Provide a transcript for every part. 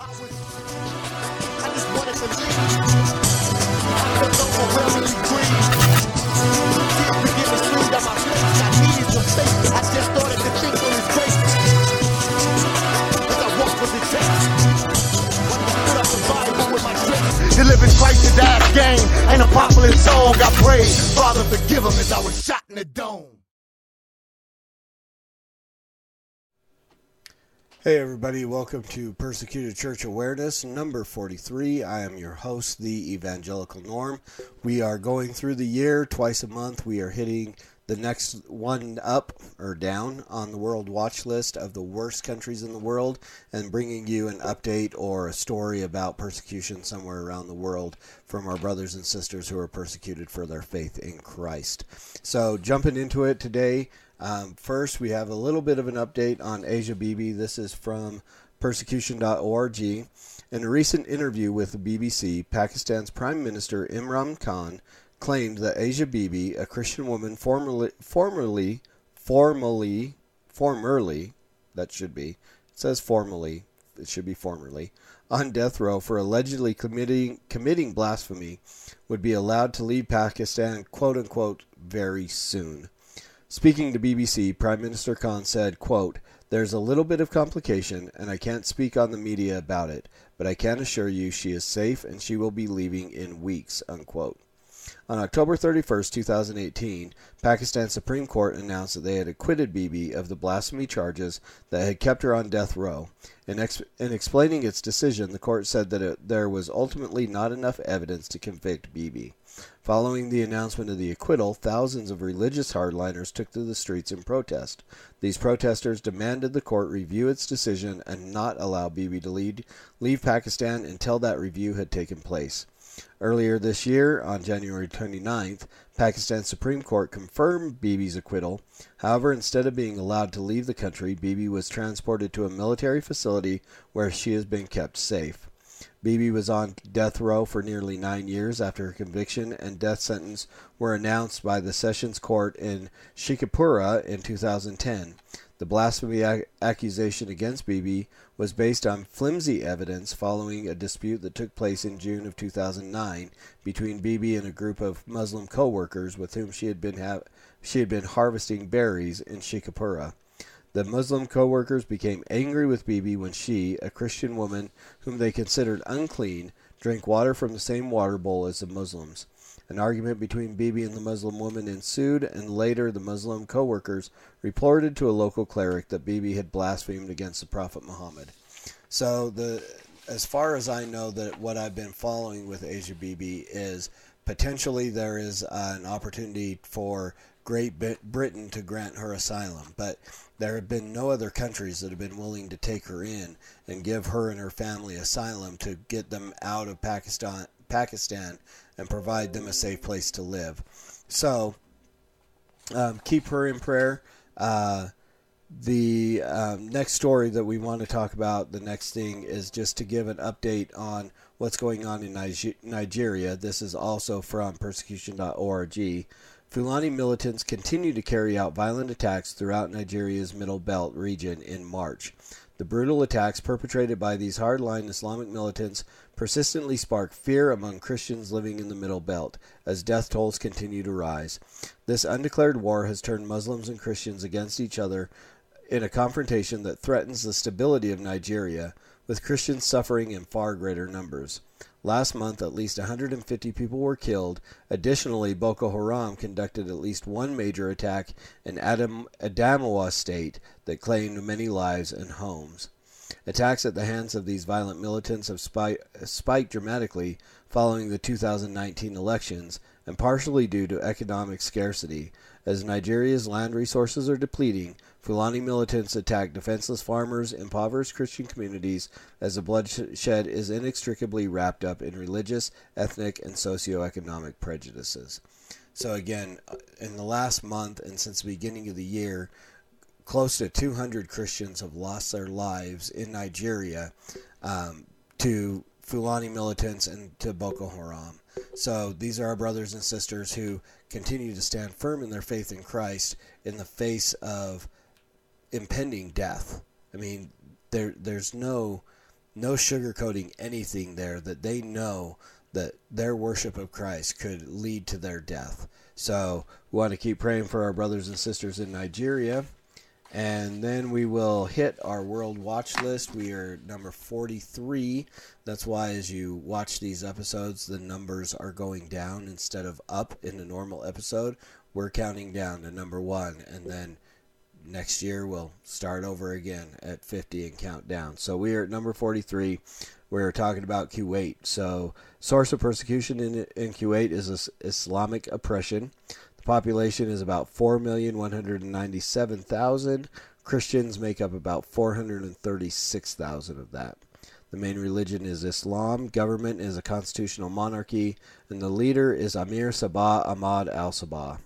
You live in Christ's ass game. Ain't a popular song I prayed. Father, forgive him as I was shot in the dome. Hey, everybody, welcome to Persecuted Church Awareness number 43. I am your host, the Evangelical Norm. We are going through the year twice a month. We are hitting the next one up or down on the world watch list of the worst countries in the world and bringing you an update or a story about persecution somewhere around the world from our brothers and sisters who are persecuted for their faith in Christ. So, jumping into it today, um, first, we have a little bit of an update on Asia Bibi. This is from persecution.org. In a recent interview with the BBC, Pakistan's Prime Minister Imran Khan claimed that Asia Bibi, a Christian woman formerly, formerly, formerly, formerly, that should be, says formally, it should be formerly, on death row for allegedly committing, committing blasphemy, would be allowed to leave Pakistan, quote unquote, very soon. Speaking to BBC, Prime Minister Khan said, quote, There's a little bit of complication, and I can't speak on the media about it, but I can assure you she is safe and she will be leaving in weeks, unquote. On October 31, 2018, Pakistan's Supreme Court announced that they had acquitted Bibi of the blasphemy charges that had kept her on death row. In, ex- in explaining its decision, the court said that it, there was ultimately not enough evidence to convict Bibi. Following the announcement of the acquittal, thousands of religious hardliners took to the streets in protest. These protesters demanded the court review its decision and not allow Bibi to lead, leave Pakistan until that review had taken place. Earlier this year, on January 29th, Pakistan's Supreme Court confirmed Bibi's acquittal. However, instead of being allowed to leave the country, Bibi was transported to a military facility where she has been kept safe. Bibi was on death row for nearly nine years after her conviction and death sentence were announced by the Sessions Court in Sheikhupura in 2010. The blasphemy ac- accusation against Bibi was based on flimsy evidence following a dispute that took place in June of 2009 between Bibi and a group of Muslim co-workers with whom she had been ha- she had been harvesting berries in Sheikhupura. The Muslim co-workers became angry with Bibi when she, a Christian woman whom they considered unclean, drank water from the same water bowl as the Muslims. An argument between Bibi and the Muslim woman ensued, and later the Muslim co-workers reported to a local cleric that Bibi had blasphemed against the Prophet Muhammad. So the as far as I know that what I've been following with Asia Bibi is potentially there is uh, an opportunity for Great Britain to grant her asylum, but there have been no other countries that have been willing to take her in and give her and her family asylum to get them out of Pakistan, Pakistan and provide them a safe place to live. So um, keep her in prayer. Uh, the um, next story that we want to talk about, the next thing is just to give an update on what's going on in Nigeria. This is also from persecution.org. Fulani militants continue to carry out violent attacks throughout Nigeria's Middle Belt region in March. The brutal attacks perpetrated by these hardline Islamic militants persistently spark fear among Christians living in the Middle Belt as death tolls continue to rise. This undeclared war has turned Muslims and Christians against each other in a confrontation that threatens the stability of Nigeria, with Christians suffering in far greater numbers. Last month, at least 150 people were killed. Additionally, Boko Haram conducted at least one major attack in Adam, Adamawa state that claimed many lives and homes. Attacks at the hands of these violent militants have spiked dramatically following the 2019 elections and partially due to economic scarcity. As Nigeria's land resources are depleting, Fulani militants attack defenseless farmers, impoverished Christian communities, as the bloodshed is inextricably wrapped up in religious, ethnic, and socioeconomic prejudices. So, again, uh, in the last month and since the beginning of the year, close to 200 Christians have lost their lives in Nigeria um, to Fulani militants and to Boko Haram. So these are our brothers and sisters who continue to stand firm in their faith in Christ in the face of impending death. I mean, there there's no no sugarcoating anything there, that they know that their worship of Christ could lead to their death. So we want to keep praying for our brothers and sisters in Nigeria. And then we will hit our world watch list. We are number 43. That's why, as you watch these episodes, the numbers are going down instead of up in a normal episode. We're counting down to number one. And then next year we'll start over again at 50 and count down. So we are at number 43. We're talking about Kuwait. So, source of persecution in, in Kuwait is Islamic oppression. The population is about 4,197,000. Christians make up about 436,000 of that. The main religion is Islam. Government is a constitutional monarchy, and the leader is Amir Sabah Ahmad al Sabah.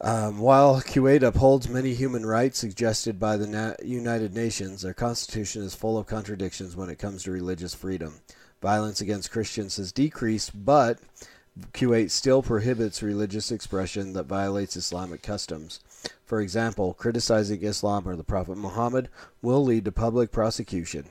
Um, while Kuwait upholds many human rights suggested by the Na- United Nations, their constitution is full of contradictions when it comes to religious freedom. Violence against Christians has decreased, but Kuwait still prohibits religious expression that violates Islamic customs. For example, criticizing Islam or the Prophet Muhammad will lead to public prosecution.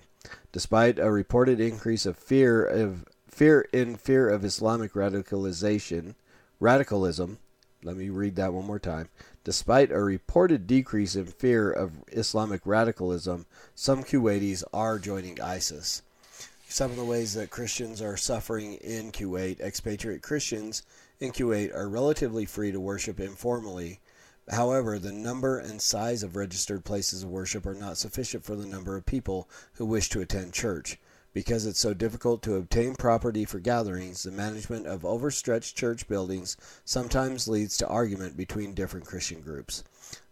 Despite a reported increase of fear of fear in fear of Islamic radicalization, radicalism, let me read that one more time. Despite a reported decrease in fear of Islamic radicalism, some Kuwaitis are joining ISIS. Some of the ways that Christians are suffering in Kuwait, expatriate Christians in Kuwait are relatively free to worship informally. However, the number and size of registered places of worship are not sufficient for the number of people who wish to attend church. Because it's so difficult to obtain property for gatherings, the management of overstretched church buildings sometimes leads to argument between different Christian groups.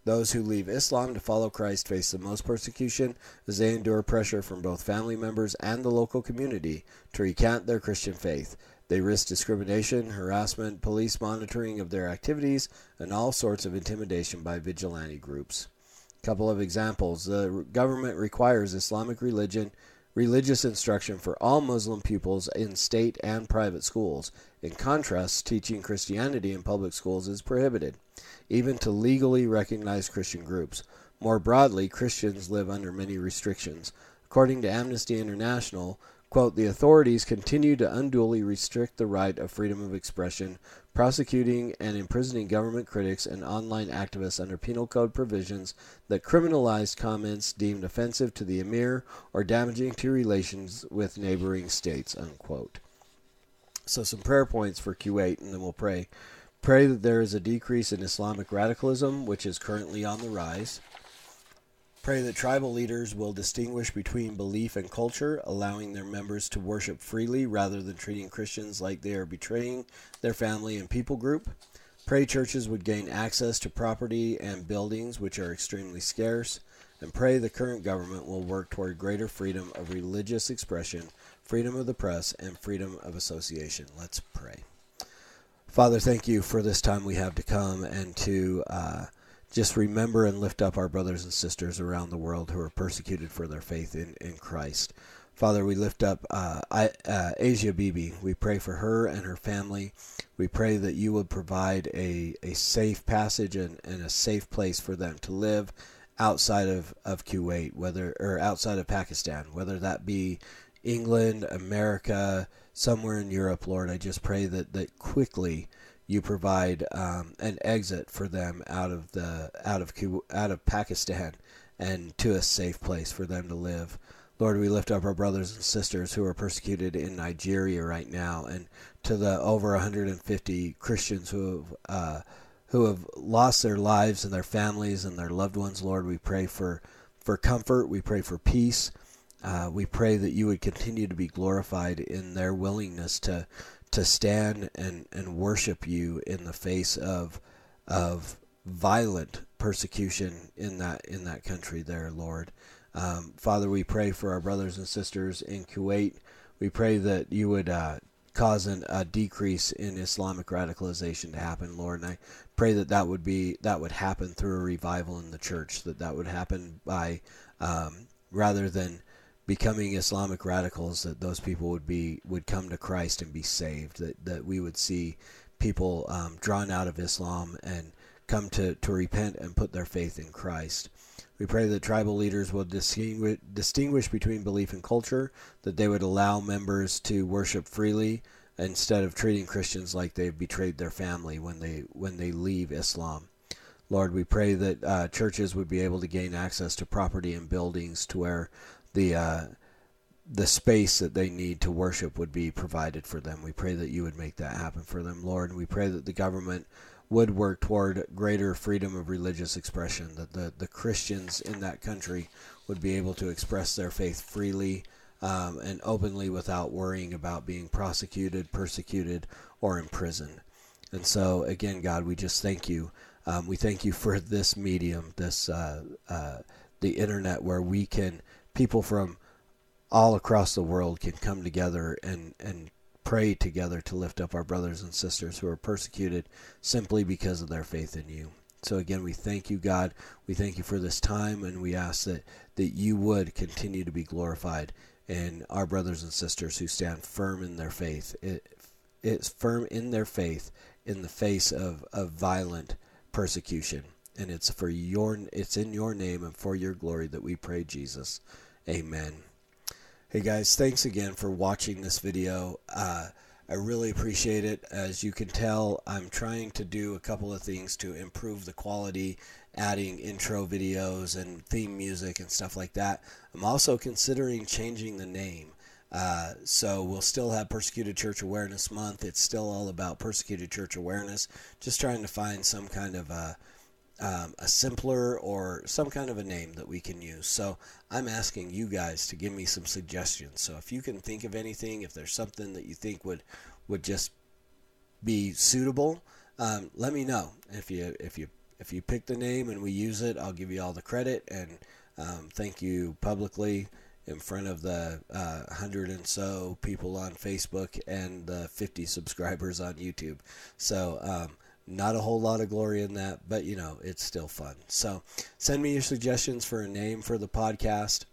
Those who leave Islam to follow Christ face the most persecution as they endure pressure from both family members and the local community to recant their Christian faith. They risk discrimination, harassment, police monitoring of their activities, and all sorts of intimidation by vigilante groups. A Couple of examples. The government requires Islamic religion religious instruction for all Muslim pupils in state and private schools. In contrast, teaching Christianity in public schools is prohibited, even to legally recognized Christian groups. More broadly, Christians live under many restrictions. According to Amnesty International, quote, the authorities continue to unduly restrict the right of freedom of expression, prosecuting and imprisoning government critics and online activists under penal code provisions that criminalize comments deemed offensive to the emir or damaging to relations with neighboring states, unquote. So some prayer points for Kuwait, and then we'll pray. Pray that there is a decrease in Islamic radicalism, which is currently on the rise. Pray that tribal leaders will distinguish between belief and culture, allowing their members to worship freely rather than treating Christians like they are betraying their family and people group. Pray churches would gain access to property and buildings which are extremely scarce. And pray the current government will work toward greater freedom of religious expression, freedom of the press, and freedom of association. Let's pray. Father, thank you for this time we have to come and to. Uh, just remember and lift up our brothers and sisters around the world who are persecuted for their faith in, in Christ. Father, we lift up uh, uh, Asia Bibi. We pray for her and her family. We pray that you would provide a, a safe passage and, and a safe place for them to live outside of, of Kuwait, whether or outside of Pakistan, whether that be England, America, somewhere in Europe, Lord. I just pray that, that quickly you provide um, an exit for them out of the out of out of Pakistan and to a safe place for them to live. Lord, we lift up our brothers and sisters who are persecuted in Nigeria right now, and to the over 150 Christians who have uh, who have lost their lives and their families and their loved ones. Lord, we pray for for comfort. We pray for peace. Uh, we pray that you would continue to be glorified in their willingness to to stand and, and worship you in the face of of violent persecution in that in that country there, Lord. Um, Father, we pray for our brothers and sisters in Kuwait. We pray that you would uh, cause an, a decrease in Islamic radicalization to happen, Lord. And I pray that that would be that would happen through a revival in the church. That that would happen by um, rather than becoming Islamic radicals that those people would be would come to Christ and be saved that that we would see people um, drawn out of Islam and come to, to repent and put their faith in Christ. We pray that tribal leaders will distinguish, distinguish between belief and culture, that they would allow members to worship freely instead of treating Christians like they've betrayed their family when they when they leave Islam. Lord, we pray that uh, churches would be able to gain access to property and buildings to where the uh, the space that they need to worship would be provided for them. We pray that you would make that happen for them, Lord. We pray that the government would work toward greater freedom of religious expression, that the, the Christians in that country would be able to express their faith freely um, and openly without worrying about being prosecuted, persecuted, or imprisoned. And so, again, God, we just thank you. Um, we thank you for this medium, this uh, uh, the internet, where we can people from all across the world can come together and and pray together to lift up our brothers and sisters who are persecuted simply because of their faith in you. So again, we thank you, God. We thank you for this time, and we ask that that you would continue to be glorified in our brothers and sisters who stand firm in their faith. It, it's firm in their faith in the face of, of violent persecution. And it's for your it's in your name and for your glory that we pray, Jesus. Amen. Hey guys, thanks again for watching this video. Uh, I really appreciate it. As you can tell, I'm trying to do a couple of things to improve the quality, adding intro videos and theme music and stuff like that. I'm also considering changing the name. Uh, so we'll still have Persecuted Church Awareness Month. It's still all about Persecuted Church Awareness. Just trying to find some kind of a um, a simpler or some kind of a name that we can use. So I'm asking you guys to give me some suggestions. So if you can think of anything, if there's something that you think would would just be suitable, um, let me know. If you if you if you pick the name and we use it, I'll give you all the credit and um, thank you publicly in front of the uh, hundred and so people on Facebook and the 50 subscribers on YouTube. So um, not a whole lot of glory in that, but you know, it's still fun. So send me your suggestions for a name for the podcast.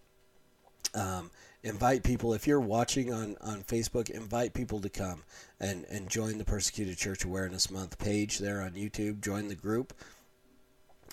Um, invite people if you're watching on, on Facebook, invite people to come and, and join the Persecuted Church Awareness Month page there on YouTube. Join the group.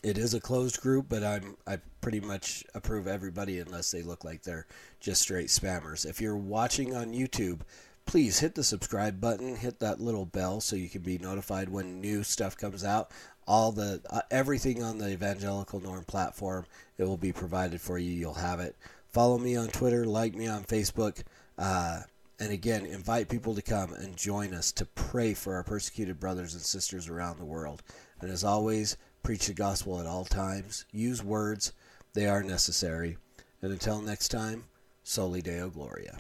It is a closed group, but I'm I pretty much approve everybody unless they look like they're just straight spammers. If you're watching on YouTube, please hit the subscribe button, hit that little bell so you can be notified when new stuff comes out. All the uh, everything on the Evangelical Norm platform, it will be provided for you. You'll have it. Follow me on Twitter, like me on Facebook, uh, and again, invite people to come and join us to pray for our persecuted brothers and sisters around the world. And as always, preach the gospel at all times. Use words; they are necessary. And until next time, Soli Deo Gloria.